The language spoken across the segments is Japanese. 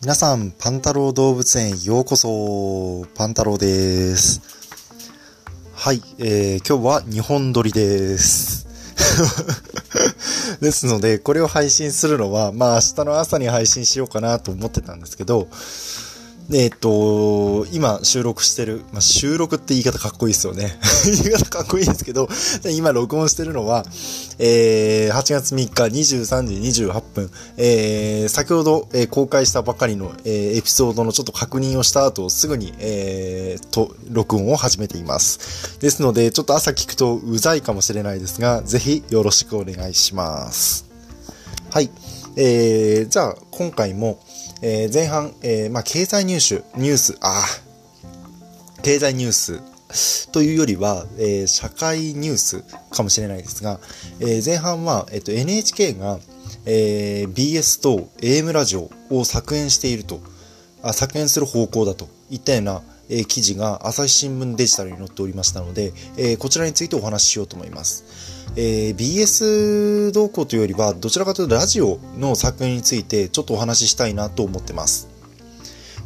皆さん、パン太郎動物園へようこそ。パン太郎です。はい、えー、今日は日本撮りです。ですので、これを配信するのは、まあ明日の朝に配信しようかなと思ってたんですけど、えっと、今収録してる、まあ、収録って言い方かっこいいですよね。言い方かっこいいですけど、今録音してるのは、えー、8月3日23時28分、えー、先ほど、えー公開したばかりの、えーエピソードのちょっと確認をした後、すぐに、えー、と、録音を始めています。ですので、ちょっと朝聞くとうざいかもしれないですが、ぜひよろしくお願いします。はい。えー、じゃあ、今回も、えー前半、えーまあ、経済入手、ニュース、あ経済ニュースというよりは、えー社会ニュースかもしれないですが、えー前半は、えっと NHK が、えー BS と AM ラジオを削減していると、あ削減する方向だといったような、えー記事が朝日新聞デジタルに載っておりましたので、えーこちらについてお話ししようと思います。えー BS 動向というよりは、どちらかというとラジオの削減についてちょっとお話ししたいなと思ってます。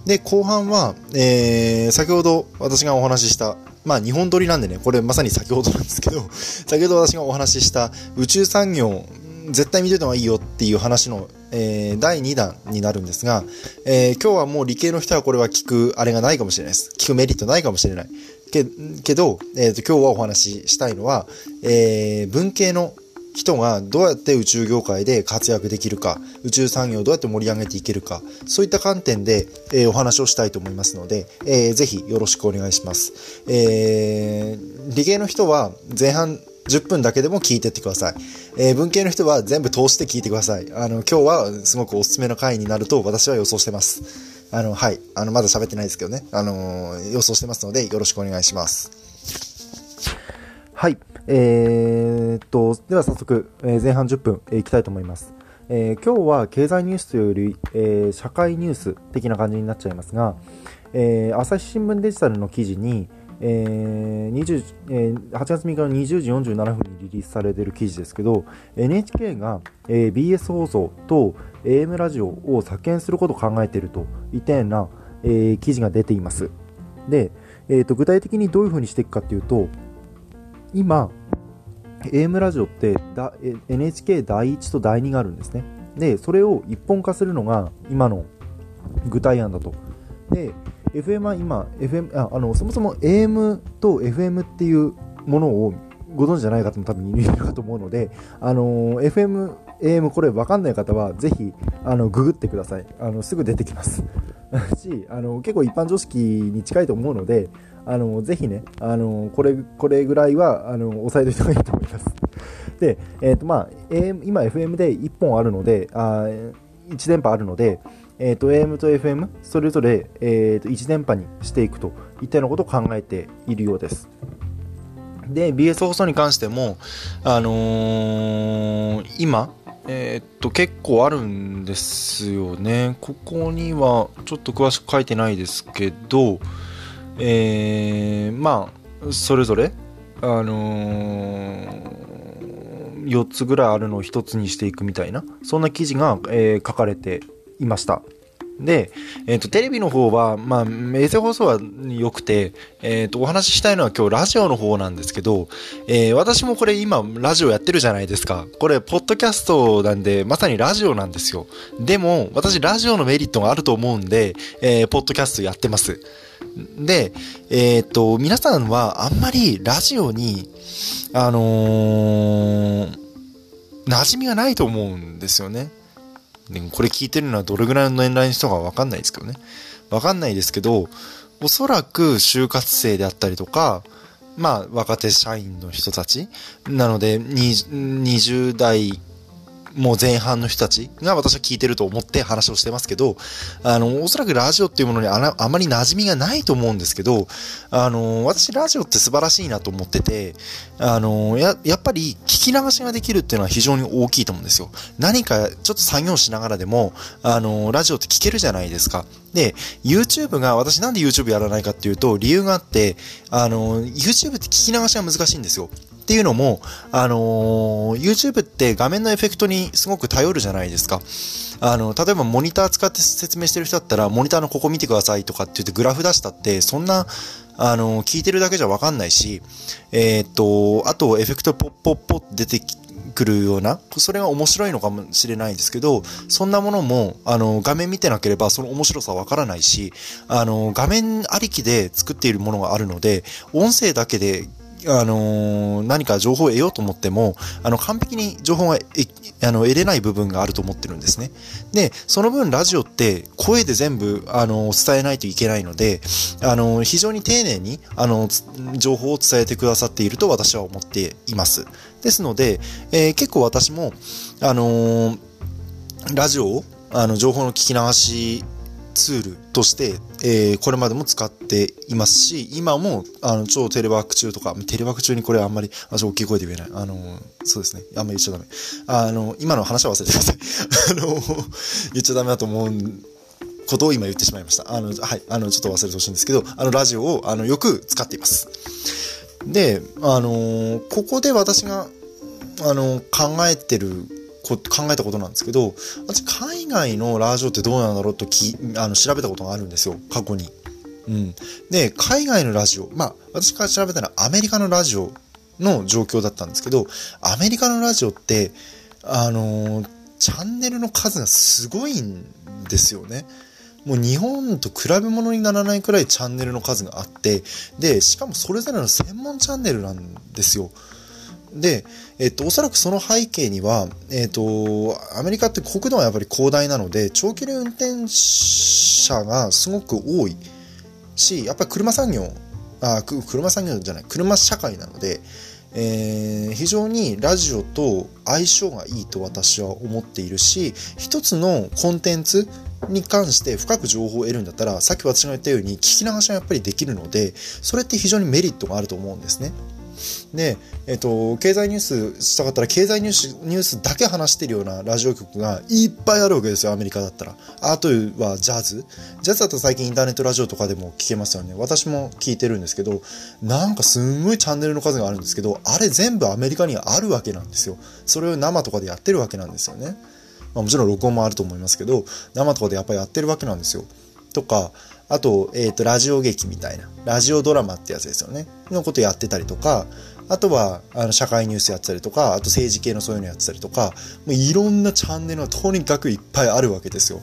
で、後半は、えー先ほど私がお話しした、まあ日本撮りなんでね、これまさに先ほどなんですけど、先ほど私がお話しした宇宙産業、絶対見といた方がいいよっていう話の、えー第2弾になるんですが、えー今日はもう理系の人はこれは聞くあれがないかもしれないです。聞くメリットないかもしれない。けけど、えーと今日はお話ししたいのは、えー文系の人がどうやって宇宙業界で活躍できるか、宇宙産業をどうやって盛り上げていけるか、そういった観点で、えーお話をしたいと思いますので、えーぜひよろしくお願いします。えー理系の人は前半10分だけでも聞いてってください。えー文系の人は全部通して聞いてください。あの、今日はすごくおすすめの回になると私は予想してます。あの、はい。あの、まだ喋ってないですけどね。あのー予想してますので、よろしくお願いします。はい。えー、っと、では早速、えー前半10分、えーいきたいと思います。えー今日は経済ニュースというより、えー社会ニュース的な感じになっちゃいますが、えー朝日新聞デジタルの記事に、えー20えー8月3日の20時47分にリリースされている記事ですけど NHK が、えー BS 放送と AM ラジオを削減することを考えているといったような、えー記事が出ています。で、えーと具体的にどういうふうにしていくかっていうと今 AM ラジオってだえ NHK 第1と第2があるんですね。でそれを一本化するのが今の具体案だと。で FM は今 FM ああのそもそも AM と FM っていうものをご存知じゃない方も多分いるかと思うのであの FM AM これ分かんない方はぜひあのググってください。あのすぐ出てきます。しあの結構一般常識に近いと思うのであのぜひねあのこれこれぐらいはあの押さえておいた方がいいと思います。で、えーとまあ、AM 今 FM で1本あるのであ1電波あるので、えー、と AM と FM それぞれ、えー、と1電波にしていくといったようなことを考えているようです。で BS 放送に関しても、あのー今、えーっと結構あるんですよね。ここにはちょっと詳しく書いてないですけどえーまあそれぞれあの、4つぐらいあるのを1つにしていくみたいなそんな記事が、え書かれていました。で、えー、とテレビの方は、まあ、衛星放送は良くて、えー、とお話ししたいのは今日ラジオの方なんですけど、えー私もこれ今ラジオやってるじゃないですか。これポッドキャストなんでまさにラジオなんですよ。でも私ラジオのメリットがあると思うんで、えーポッドキャストやってます。で、えっ、と、皆さんはあんまりラジオに、あのー馴染みがないと思うんですよね。でもこれ聞いてるのはどれぐらいの年代の人かわかんないですけどね。わかんないですけど、おそらく就活生であったりとか、まあ、若手社員の人たちなので、20代もう前半の人たちが私は聞いてると思って話をしてますけど、あの、おそらくラジオっていうものにああまり馴染みがないと思うんですけど、あの、私ラジオって素晴らしいなと思ってて、あの、や、やっぱり聞き流しができるっていうのは非常に大きいと思うんですよ。何かちょっと作業しながらでも、あの、ラジオって聞けるじゃないですか。で、YouTube が、私なんで YouTube やらないかっていうと、理由があって、あの、YouTube って聞き流しが難しいんですよ。っていうのも、あのー、YouTube って画面のエフェクトにすごく頼るじゃないですか。あの、例えばモニター使って説明してる人だったら、モニターのここ見てくださいとかって言ってグラフ出したって、そんな、あの、聞いてるだけじゃわかんないし、えー、っと、あとエフェクトポッポッポって出てくるような、それが面白いのかもしれないですけど、そんなものも、あの、画面見てなければその面白さわからないし、あの、画面ありきで作っているものがあるので、音声だけであのー、何か情報を得ようと思っても、あの、完璧に情報があの得れない部分があると思ってるんですね。で、その分ラジオって声で全部、あの、伝えないといけないので、あの、非常に丁寧に、あの、情報を伝えてくださっていると私は思っています。ですので、えー、結構私も、あの、ラジオを、あの、情報の聞き流しツールとして、えー、これまでも使っていますし、今も、あの、超テレワーク中とか、テレワーク中にこれあんまり、私大きい声で言えない。あの、そうですね。あんまり言っちゃダメ。あの、今の話は忘れてください。あの、言っちゃダメだと思うことを今言ってしまいました。あの、はい。あの、ちょっと忘れてほしいんですけど、あの、ラジオを、あの、よく使っています。で、あの、ここで私が、あの、考えてるこ考えたことなんですけど、私海外のラジオってどうなんだろうときあの調べたことがあるんですよ、過去に。うん。で、海外のラジオ、まあ、私から調べたのはアメリカのラジオの状況だったんですけど、アメリカのラジオって、あのー、チャンネルの数がすごいんですよね。もう日本と比べ物にならないくらいチャンネルの数があって、で、しかもそれぞれの専門チャンネルなんですよ。で、えっと、おそらくその背景には、えっと、アメリカって国土はやっぱり広大なので、長距離運転者がすごく多いし、やっぱり車産業、あ、車産業じゃない、車社会なので、えー、非常にラジオと相性がいいと私は思っているし、一つのコンテンツに関して深く情報を得るんだったら、さっき私が言ったように聞き流しがやっぱりできるので、それって非常にメリットがあると思うんですね。で、えっと、経済ニュースしたかったら経済ニュースニュースだけ話してるようなラジオ局がいっぱいあるわけですよ、アメリカだったら。あとはジャズ。ジャズだと最近インターネットラジオとかでも聞けますよね。私も聞いてるんですけど、なんかすんごいチャンネルの数があるんですけど、あれ全部アメリカにあるわけなんですよ。それを生とかでやってるわけなんですよね。まあ、もちろん録音もあると思いますけど、生とかでやっぱりやってるわけなんですよ。とか、あと、えっ、ー、と、ラジオ劇みたいな、ラジオドラマってやつですよね。のことやってたりとか、あとは、あの、社会ニュースやってたりとか、あと政治系のそういうのやってたりとか、もういろんなチャンネルがとにかくいっぱいあるわけですよ。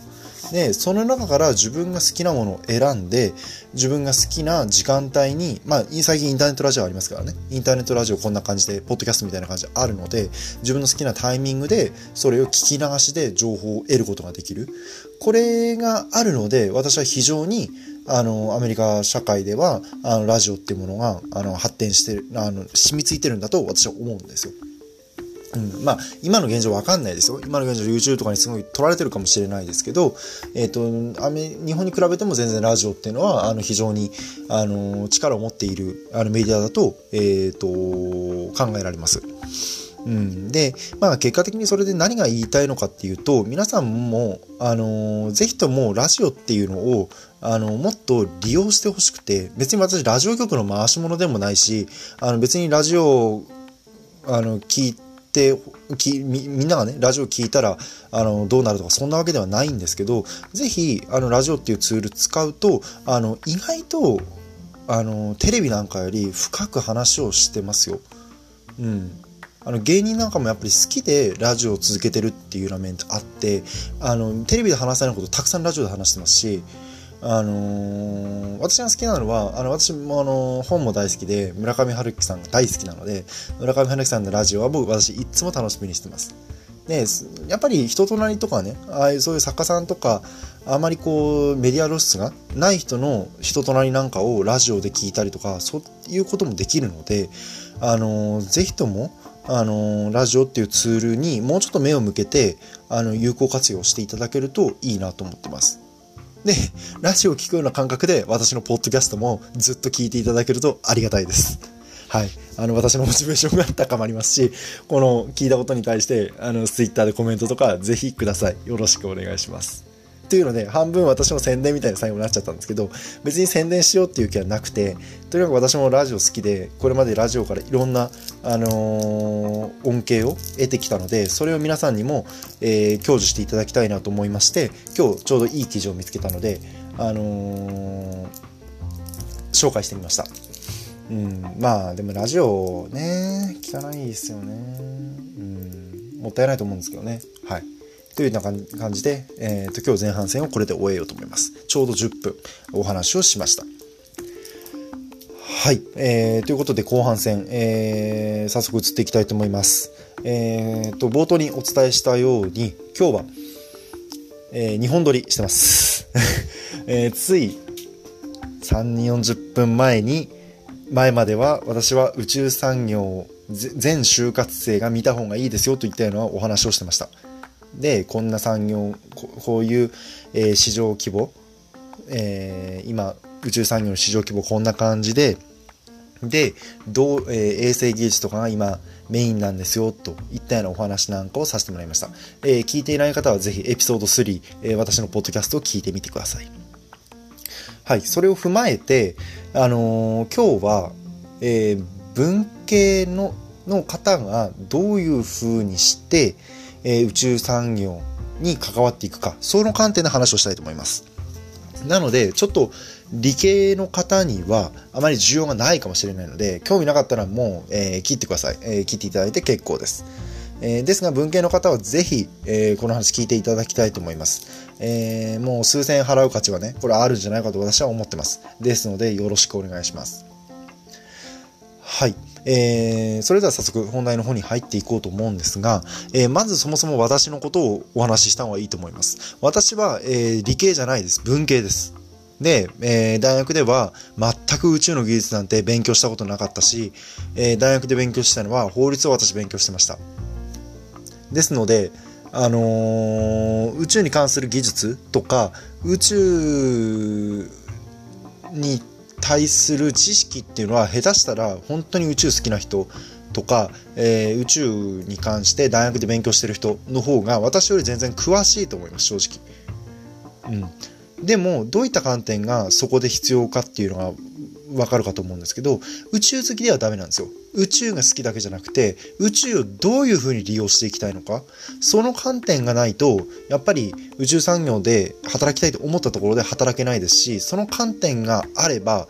で、その中から自分が好きなものを選んで、自分が好きな時間帯に、まあ、最近インターネットラジオありますからね。インターネットラジオこんな感じで、ポッドキャストみたいな感じであるので、自分の好きなタイミングで、それを聞き流しで情報を得ることができる。これがあるので、私は非常に、あの、アメリカ社会では、あの、ラジオっていうものが、あの、発展してる、あの、染みついてるんだと私は思うんですよ。うん、まあ、今の現状わかんないですよ。今の現状 YouTube とかにすごい撮られてるかもしれないですけど、えっ、ー、と、アメ、日本に比べても全然ラジオっていうのは、あの、非常に、あの、力を持っている、あの、メディアだと、えっ、ー、と、考えられます。うん、で、まあ結果的にそれで何が言いたいのかっていうと、皆さんも、あの、ぜひともラジオっていうのを、あの、もっと利用してほしくて、別に私ラジオ局の回し物でもないし、あの別にラジオ、あの、聞いて、きみんながね、ラジオ聞いたら、あの、どうなるとか、そんなわけではないんですけど、ぜひ、あの、ラジオっていうツール使うと、あの、意外と、あの、テレビなんかより深く話をしてますよ。うん。あの芸人なんかもやっぱり好きでラジオを続けてるっていうような面あってあのテレビで話さないことたくさんラジオで話してますしあのー、私が好きなのは、あの、私もあの、本も大好きで、村上春樹さんが大好きなので、村上春樹さんのラジオは僕、私、いつも楽しみにしてます。で、やっぱり人となりとかね、ああいうそういう作家さんとか、あまりこう、メディア露出がない人の人となりなんかをラジオで聞いたりとか、そういうこともできるので、あのー、ぜひとも、あのラジオっていうツールにもうちょっと目を向けて、あの、有効活用していただけるといいなと思ってます。で、ラジオを聴くような感覚で私のポッドキャストもずっと聞いていただけるとありがたいです。はい。あの、私のモチベーションが高まりますし、この聞いたことに対して、あの、ツイッターでコメントとかぜひください。よろしくお願いします。というので、半分私の宣伝みたいな最後になっちゃったんですけど、別に宣伝しようっていう気はなくて、とにかく私もラジオ好きで、これまでラジオからいろんな、あのー、恩恵を得てきたので、それを皆さんにも、えー、享受していただきたいなと思いまして、今日ちょうどいい記事を見つけたので、あのー、紹介してみました。うん、まあでもラジオね聞かないですよね、うん、もったいないと思うんですけどね。はい。というような感じで、えーと、今日前半戦をこれで終えようと思います。ちょうど10分お話をしました。はい、えー、ということで後半戦、えー、早速移っていきたいと思います。えーと冒頭にお伝えしたように今日は、えー、2本撮りしてます、えー、つい3 40分前に前までは私は宇宙産業全就活生が見た方がいいですよといったようなお話をしてました。で、こんな産業、こういう、え、市場規模、えー、今、宇宙産業の市場規模こんな感じで、で、どう、えー、衛星技術とかが今メインなんですよといったようなお話なんかをさせてもらいました。えー、聞いていない方はぜひエピソード3、えー、私のポッドキャストを聞いてみてください。はい、それを踏まえて、あの、今日は、えー、文系のの方がどういうふうにして、えー、宇宙産業に関わっていくか、その観点で話をしたいと思います。なので、ちょっと理系の方にはあまり需要がないかもしれないので、興味なかったらもう、えー、切ってください、えー、切っていただいて結構です。えー、ですが文系の方はぜひ、え、この話聞いていただきたいと思います。え、もう数千円払う価値はね、これあるんじゃないかと私は思ってます。ですのでよろしくお願いします。はい。えー、それでは早速本題の方に入っていこうと思うんですが、えー、まずそもそも私のことをお話しした方がいいと思います。私は、えー、理系じゃないです。文系です。で、えー、大学では全く宇宙の技術なんて勉強したことなかったし、えー、大学で勉強したのは法律を私勉強してました。ですので、あのー、宇宙に関する技術とか宇宙に対する知識っていうのは下手したら本当に宇宙好きな人とか、えー、宇宙に関して大学で勉強してる人の方が私より全然詳しいと思います正直。うん、でもどういった観点がそこで必要かっていうのがわかるかと思うんですけど宇宙好きではダメなんですよ。宇宙が好きだけじゃなくて宇宙をどういうふうに利用していきたいのかその観点がないとやっぱり宇宙産業で働きたいと思ったところで働けないですしその観点があれば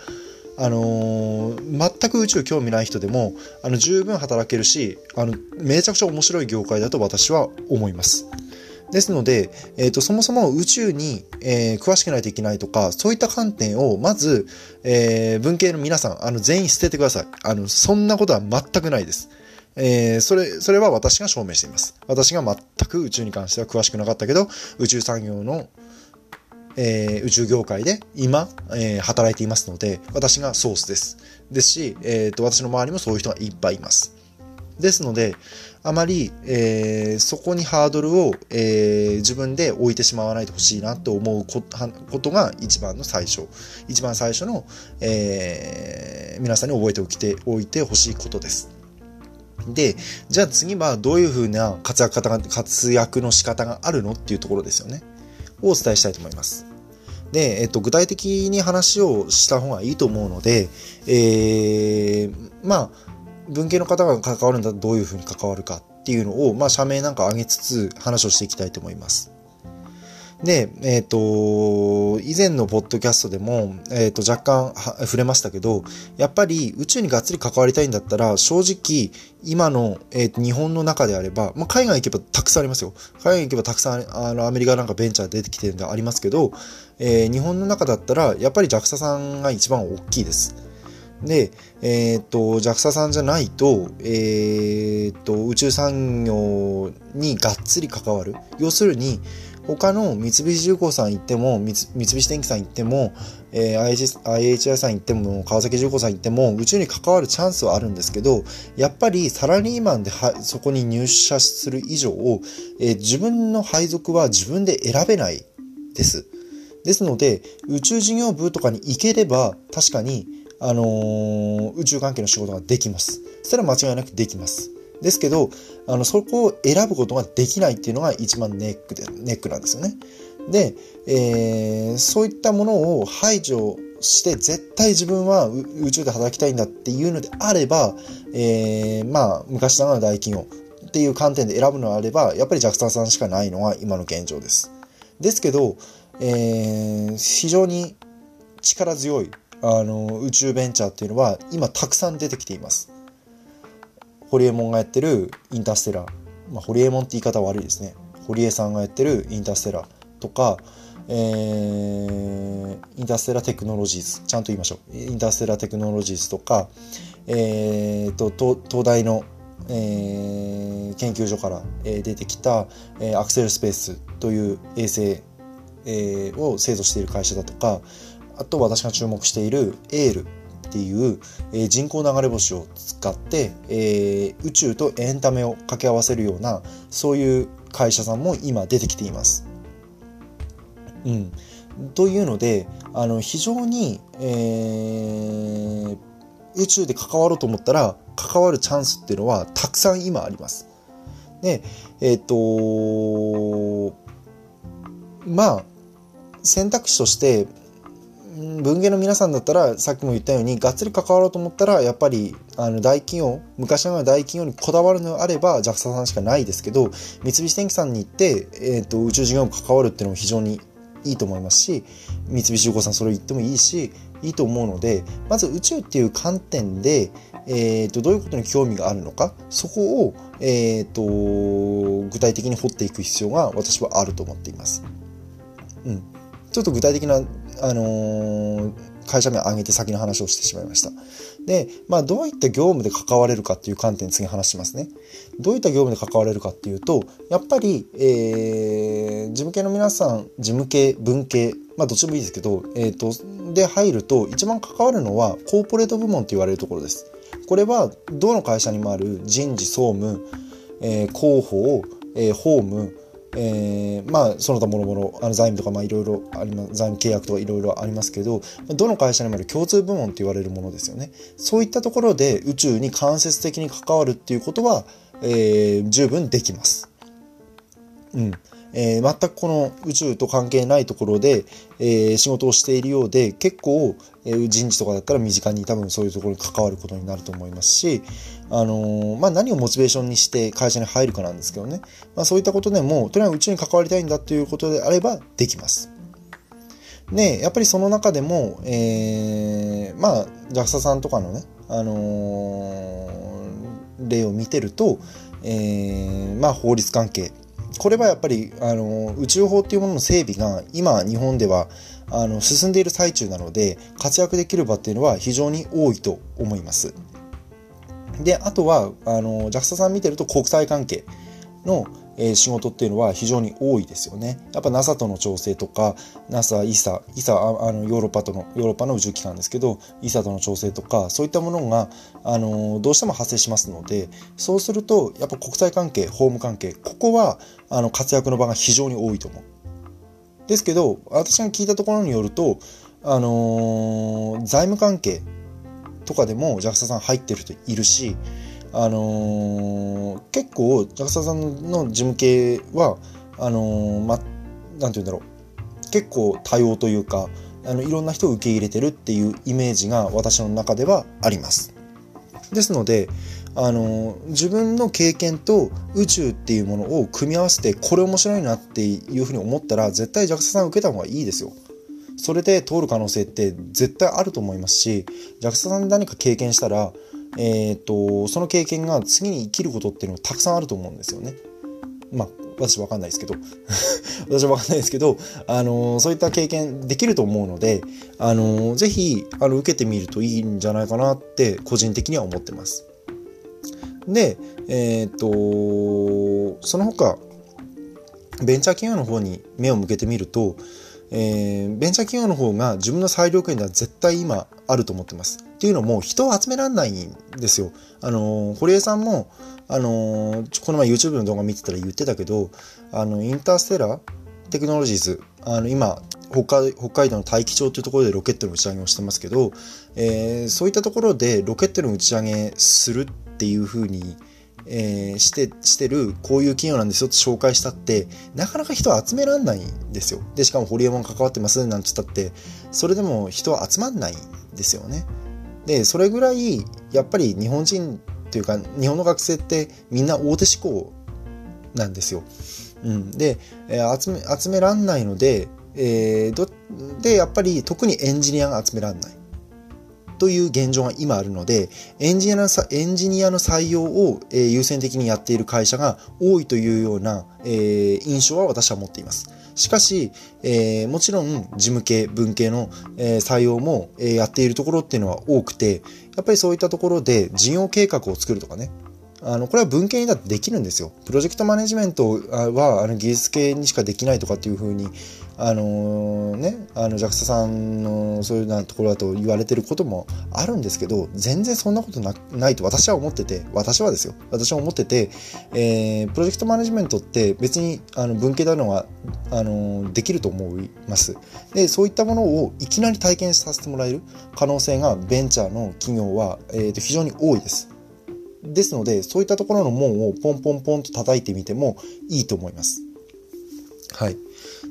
あのー、全く宇宙興味ない人でもあの十分働けるしあのめちゃくちゃ面白い業界だと私は思います。ですので、えっ、ー、と、そもそも宇宙に、えー、詳しくないといけないとか、そういった観点を、まず、えー、文系の皆さん、あの、全員捨ててください。あの、そんなことは全くないです。えー、それ、それは私が証明しています。私が全く宇宙に関しては詳しくなかったけど、宇宙産業の、えー、宇宙業界で今、えー、働いていますので、私がソースです。ですし、えっ、と、私の周りもそういう人がいっぱいいます。ですので、あまり、えー、そこにハードルを、えー、自分で置いてしまわないでほしいなと思うことが一番の最初。一番最初の、えー、皆さんに覚えておきておいてほしいことです。で、じゃあ次はどういうふうな活躍方が、活躍の仕方があるのっていうところですよね。をお伝えしたいと思います。で、えっと、具体的に話をした方がいいと思うので、えー、まあ、文系の方が関わるんだとどういうふうに関わるかっていうのを、まあ、社名なんか挙げつつ話をしていきたいと思います。で、えっ、ー、と、以前のポッドキャストでも、えっ、ー、と、若干触れましたけど、やっぱり宇宙にがっつり関わりたいんだったら、正直、今の、えっ、ー、と、日本の中であれば、まあ、海外行けばたくさんありますよ。海外行けばたくさん、あの、アメリカなんかベンチャー出てきてるんでありますけど、えー、日本の中だったら、やっぱり JAXA さんが一番大きいです。で、えっ、と、JAXA さんじゃないと、えっ、と、宇宙産業にがっつり関わる。要するに、他の三菱重工さん行っても、三菱電機さん行っても、えー、IHI さん行っても、川崎重工さん行っても、宇宙に関わるチャンスはあるんですけど、やっぱりサラリーマンではそこに入社する以上、えー、自分の配属は自分で選べないです。ですので、宇宙事業部とかに行ければ、確かに、あのー、宇宙関係の仕事ができます。それは間違いなくできます。ですけど、あの、そこを選ぶことができないっていうのが一番ネックで、ネックなんですよね。で、えー、そういったものを排除して絶対自分は宇宙で働きたいんだっていうのであれば、えー、まあ昔ながら大企業っていう観点で選ぶのであればやっぱり JAXA さんしかないのが今の現状です。ですけど、えー、非常に力強いあの宇宙ベンチャーっていうのは今たくさん出てきています。ホリエモンがやってるインターステラー、まあ、ホリエモンって言い方悪いですね。堀江さんがやってるインターステラーとか、えー、インターステラテクノロジーズ、ちゃんと言いましょう。インターステラテクノロジーズとか、えーと、東大の、えー、研究所から、え出てきた、えー、アクセルスペースという衛星、えー、を製造している会社だとか、あと私が注目しているエールっていう、え、人工流れ星を使って、え、宇宙とエンタメを掛け合わせるようなそういう会社さんも今出てきています。うん、というのであの非常に、えー、宇宙で関わろうと思ったら関わるチャンスっていうのはたくさん今あります。でえっ、ー、とまあ選択肢として文芸の皆さんだったらさっきも言ったようにがっつり関わろうと思ったらやっぱりあの大企業昔ながら大企業にこだわるのであれば JAXA さんしかないですけど三菱電機さんに行って、えーと、宇宙事業に関わるっていうのも非常にいいと思いますし三菱重工さんそれ言ってもいいしいいと思うのでまず宇宙っていう観点で、えーと、どういうことに興味があるのかそこを、えー、と具体的に掘っていく必要が私はあると思っています。うん、ちょっと具体的なあのー、会社名を挙げて先の話をしてしまいました。で、まあ、どういった業務で関われるかっていう観点次話しますね。どういった業務で関われるかっていうと、やっぱり、えー、事務系の皆さん、事務系、文系、まあ、どっちもいいですけど、えっ、ー、と、で入ると、一番関わるのは、コーポレート部門と言われるところです。これは、どの会社にもある人事、総務、えー、広報、えー、法務、えー、まあその他もろもろあの財務とかまあいろいろあります財務契約とかいろいろありますけどどの会社にもある共通部門と言われるものですよね。そういったところで宇宙に間接的に関わるっていうことは、えー、十分できます。うん。えー、全くこの宇宙と関係ないところで、えー、仕事をしているようで結構、えー、人事とかだったら身近に多分そういうところに関わることになると思いますし、あの、まあ、何をモチベーションにして会社に入るかなんですけどね、まあ、そういったことでもとにかく宇宙に関わりたいんだということであればできます。でやっぱりその中でも、えー、まあ JAXA さんとかのね、あの例を見てると、えまあ、法律関係これはやっぱりあの宇宙法っていうものの整備が今日本ではあの進んでいる最中なので活躍できる場っていうのは非常に多いと思います。であとはあの JAXA さん見てると国際関係のえ、仕事っていうのは非常に多いですよね。やっぱ NASA との調整とか NASA、ESA、ESA あのヨーロッパとのヨーロッパの宇宙機関ですけど ESA との調整とかそういったものがあのどうしても発生しますのでそうするとやっぱ国際関係法務関係ここはあの活躍の場が非常に多いと思う。ですけど私が聞いたところによるとあのー、財務関係とかでも JAXA さん入ってる人いるしあのー、結構 JAXA さんの事務系はあのー、ま、なんて言うんだろう結構多様というかあのいろんな人を受け入れてるっていうイメージが私の中ではあります。ですのであの自分の経験と宇宙っていうものを組み合わせてこれ面白いなっていうふうに思ったら絶対 JAXA さん受けた方がいいですよ。それで通る可能性って絶対あると思いますし JAXA さん何か経験したらえーと、その経験が次に生きることっていうのはたくさんあると思うんですよね。まあ私わかんないですけど 私はわかんないですけど、あのー、そういった経験できると思うので、あのー、ぜひあの受けてみるといいんじゃないかなって個人的には思ってます。で、えっ、ー、とその他ベンチャー企業の方に目を向けてみると、えー、ベンチャー企業の方が自分の裁量権では絶対今あると思ってます。っていうのも人を集められないんですよ。あの、堀江さんも、あの、この前 YouTube の動画見てたら言ってたけど、あの、インターステラーテクノロジーズ、あの、今、北海北海道の大気町というところでロケットの打ち上げをしてますけど、えー、そういったところでロケットの打ち上げするっていうふうに、えー、して、してる、こういう企業なんですよって紹介したって、なかなか人は集めらんないんですよ。で、しかもホリエモン関わってますなんて言ったって、それでも人は集まんないんですよね。で、それぐらい、やっぱり日本人というか、日本の学生ってみんな大手志向なんですよ。うん。で、えー、集め、集めらんないので、えー、ど、で、やっぱり特にエンジニアが集めらんない。という現状が今あるので、エンジニアのエンジニアの採用を、えー、優先的にやっている会社が多いというような、えー、印象は私は持っています。しかし、えー、もちろん事務系、文系の、えー、採用も、えー、やっているところっていうのは多くて、やっぱりそういったところで事業計画を作るとかね、あの、これは文系にだってできるんですよ。プロジェクトマネジメントは、あの、技術系にしかできないとかっていうふうに、あのー、ね、あの、JAXA さんのそういうようなところだと言われてることもあるんですけど、全然そんなことなないと私は思ってて、私はですよ。私は思ってて、えー、プロジェクトマネジメントって別に、あの、文系なのは、あのー、できると思います。で、そういったものをいきなり体験させてもらえる可能性がベンチャーの企業は、えー、と非常に多いです。ですので、そういったところの門をポンポンポンと叩いてみてもいいと思います。はい。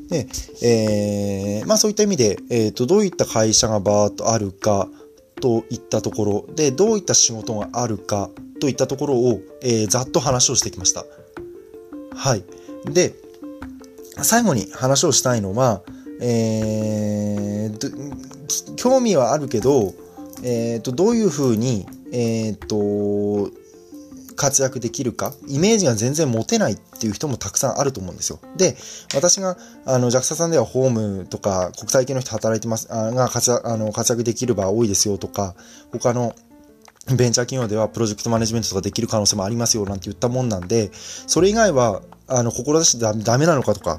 で、えー、まあそういった意味で、えっ、ー、と、どういった会社がバーっとあるかといったところで、どういった仕事があるかといったところを、えー、ざっと話をしてきました。はい。で、最後に話をしたいのは、えー、興味はあるけど、えっ、ー、と、どういうふうに、えっ、と、活躍できるか、イメージが全然持てないっていう人もたくさんあると思うんですよ。で、私が、あの、JAXA さんではホームとか国際系の人働いてます、あが活躍、あの、活躍できる場多いですよとか、他のベンチャー企業ではプロジェクトマネジメントとかできる可能性もありますよなんて言ったもんなんで、それ以外は、あの、志してダメなのかとか、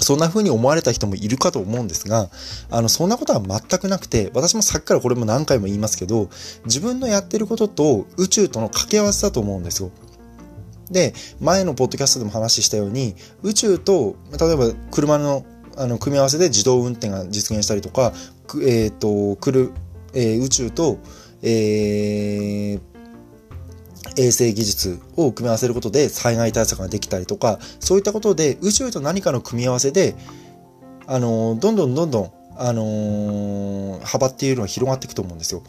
そんな風に思われた人もいるかと思うんですが、あの、そんなことは全くなくて、私もさっきからこれも何回も言いますけど、自分のやってることと宇宙との掛け合わせだと思うんですよ。で、前のポッドキャストでも話したように、宇宙と、例えば車のあの組み合わせで自動運転が実現したりとか、えっ、ー、と、来る、えー、宇宙と、えー、衛星技術を組み合わせることで災害対策ができたりとか、そういったことで宇宙と何かの組み合わせで、あの、どんどんどんどん、あの幅っていうのは広がっていくと思うんですよ。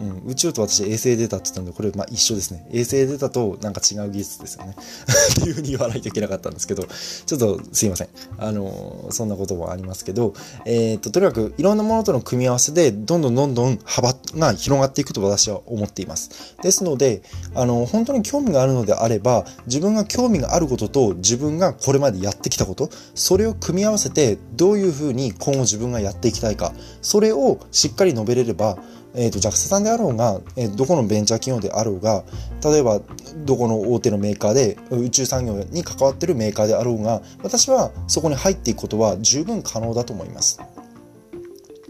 うん、宇宙と私衛星データって言ったんで、これまあ一緒ですね。衛星データとなんか違う技術ですよね。っていうふうに言わないといけなかったんですけど、ちょっとすいません。あの、そんなこともありますけど、えっ、と、とにかくいろんなものとの組み合わせで、どんどんどんどん幅が広がっていくと私は思っています。ですので、あの、本当に興味があるのであれば、自分が興味があることと自分がこれまでやってきたこと、それを組み合わせて、どういうふうに今後自分がやっていきたいか、それをしっかり述べれれば、えっ、ー、と、JAXA さんであろうが、えー、どこのベンチャー企業であろうが、例えば、どこの大手のメーカーで、宇宙産業に関わってるメーカーであろうが、私はそこに入っていくことは十分可能だと思います。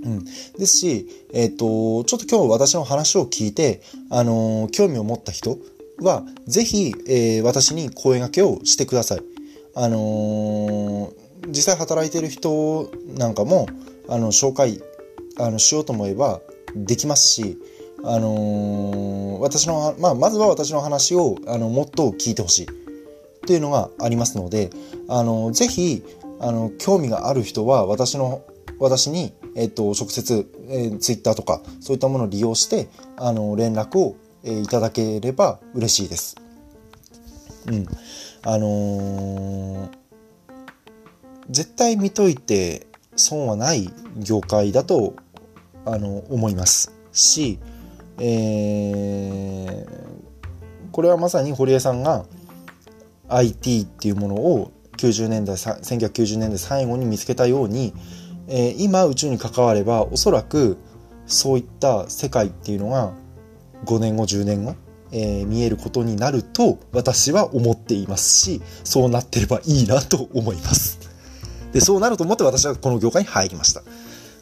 うん。ですし、えっ、ー、と、ちょっと今日私の話を聞いて、あのー、興味を持った人は、ぜひ、えー、私に声掛けをしてください。あの実際働いている人なんかも、あの、紹介、あの、しようと思えば、できますし、あのー、私の、まあ、まずは私の話を、あの、もっと聞いてほしい。というのがありますので、あの、ぜひ、あの、興味がある人は、私の、私に、えっと、直接、えー、ツイッターとか、そういったものを利用して、あの、連絡を、えー、いただければ嬉しいです。うん。あのー、絶対見といて損はない業界だとあの思いますし、えー、これはまさに堀江さんが IT っていうものを90年代1990年代最後に見つけたように、えー、今宇宙に関わればおそらくそういった世界っていうのが5年後10年後、えー、見えることになると私は思っていますしそうなってればいいなと思います。でそうなると思って私はこの業界に入りました。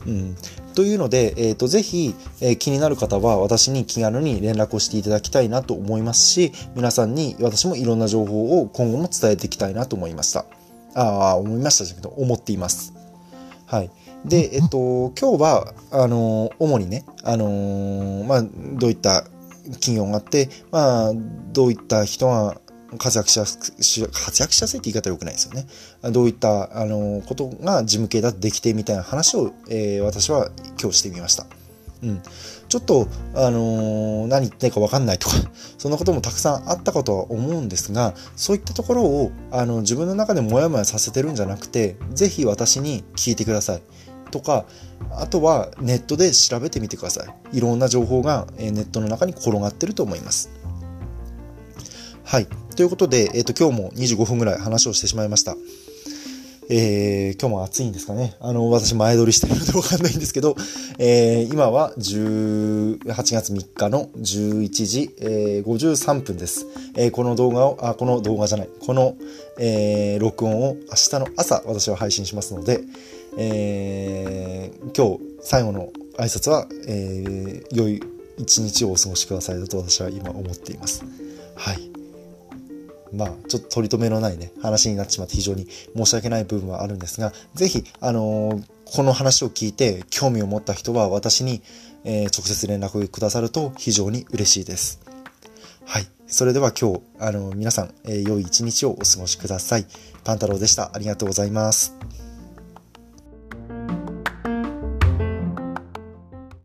うん、というので、えーと、ぜひ、えー、気になる方は私に気軽に連絡をしていただきたいなと思いますし、皆さんに私もいろんな情報を今後も伝えていきたいなと思いました。ああ、思いましたけど、思っています。はい。で、えっと、今日は、あの、主にね、あのまあ、どういった企業があって、まあ、どういった人が活躍しやすく、活躍しやすいって言い方良くないですよね。どういった、あの、ことが事務系だとできてみたいな話を、えー私は今日してみました。うん。ちょっと、あのー何言ってるか分かんないとか、そんなこともたくさんあったかとは思うんですが、そういったところを、あの、自分の中でモヤモヤさせてるんじゃなくて、ぜひ私に聞いてください。とか、あとはネットで調べてみてください。いろんな情報がえネットの中に転がってると思います。はい。ということで、えっ、と、今日も25分ぐらい話をしてしまいました。えー今日も暑いんですかね。あの、私前撮りしてるのでわかんないんですけど、えー今は18月3日の11時、えー53分です。えーこの動画を、あ、この動画じゃない、この、えー録音を明日の朝私は配信しますので、えー今日最後の挨拶は、えー良い一日をお過ごしくださいだと私は今思っています。はい。まあ、ちょっと取り留めのないね、話になってしまって非常に申し訳ない部分はあるんですが、ぜひ、あのーこの話を聞いて興味を持った人は私に、えー直接連絡をくださると非常に嬉しいです。はい。それでは今日、あの皆さん、え良い一日をお過ごしください。パンタロウでした。ありがとうございます。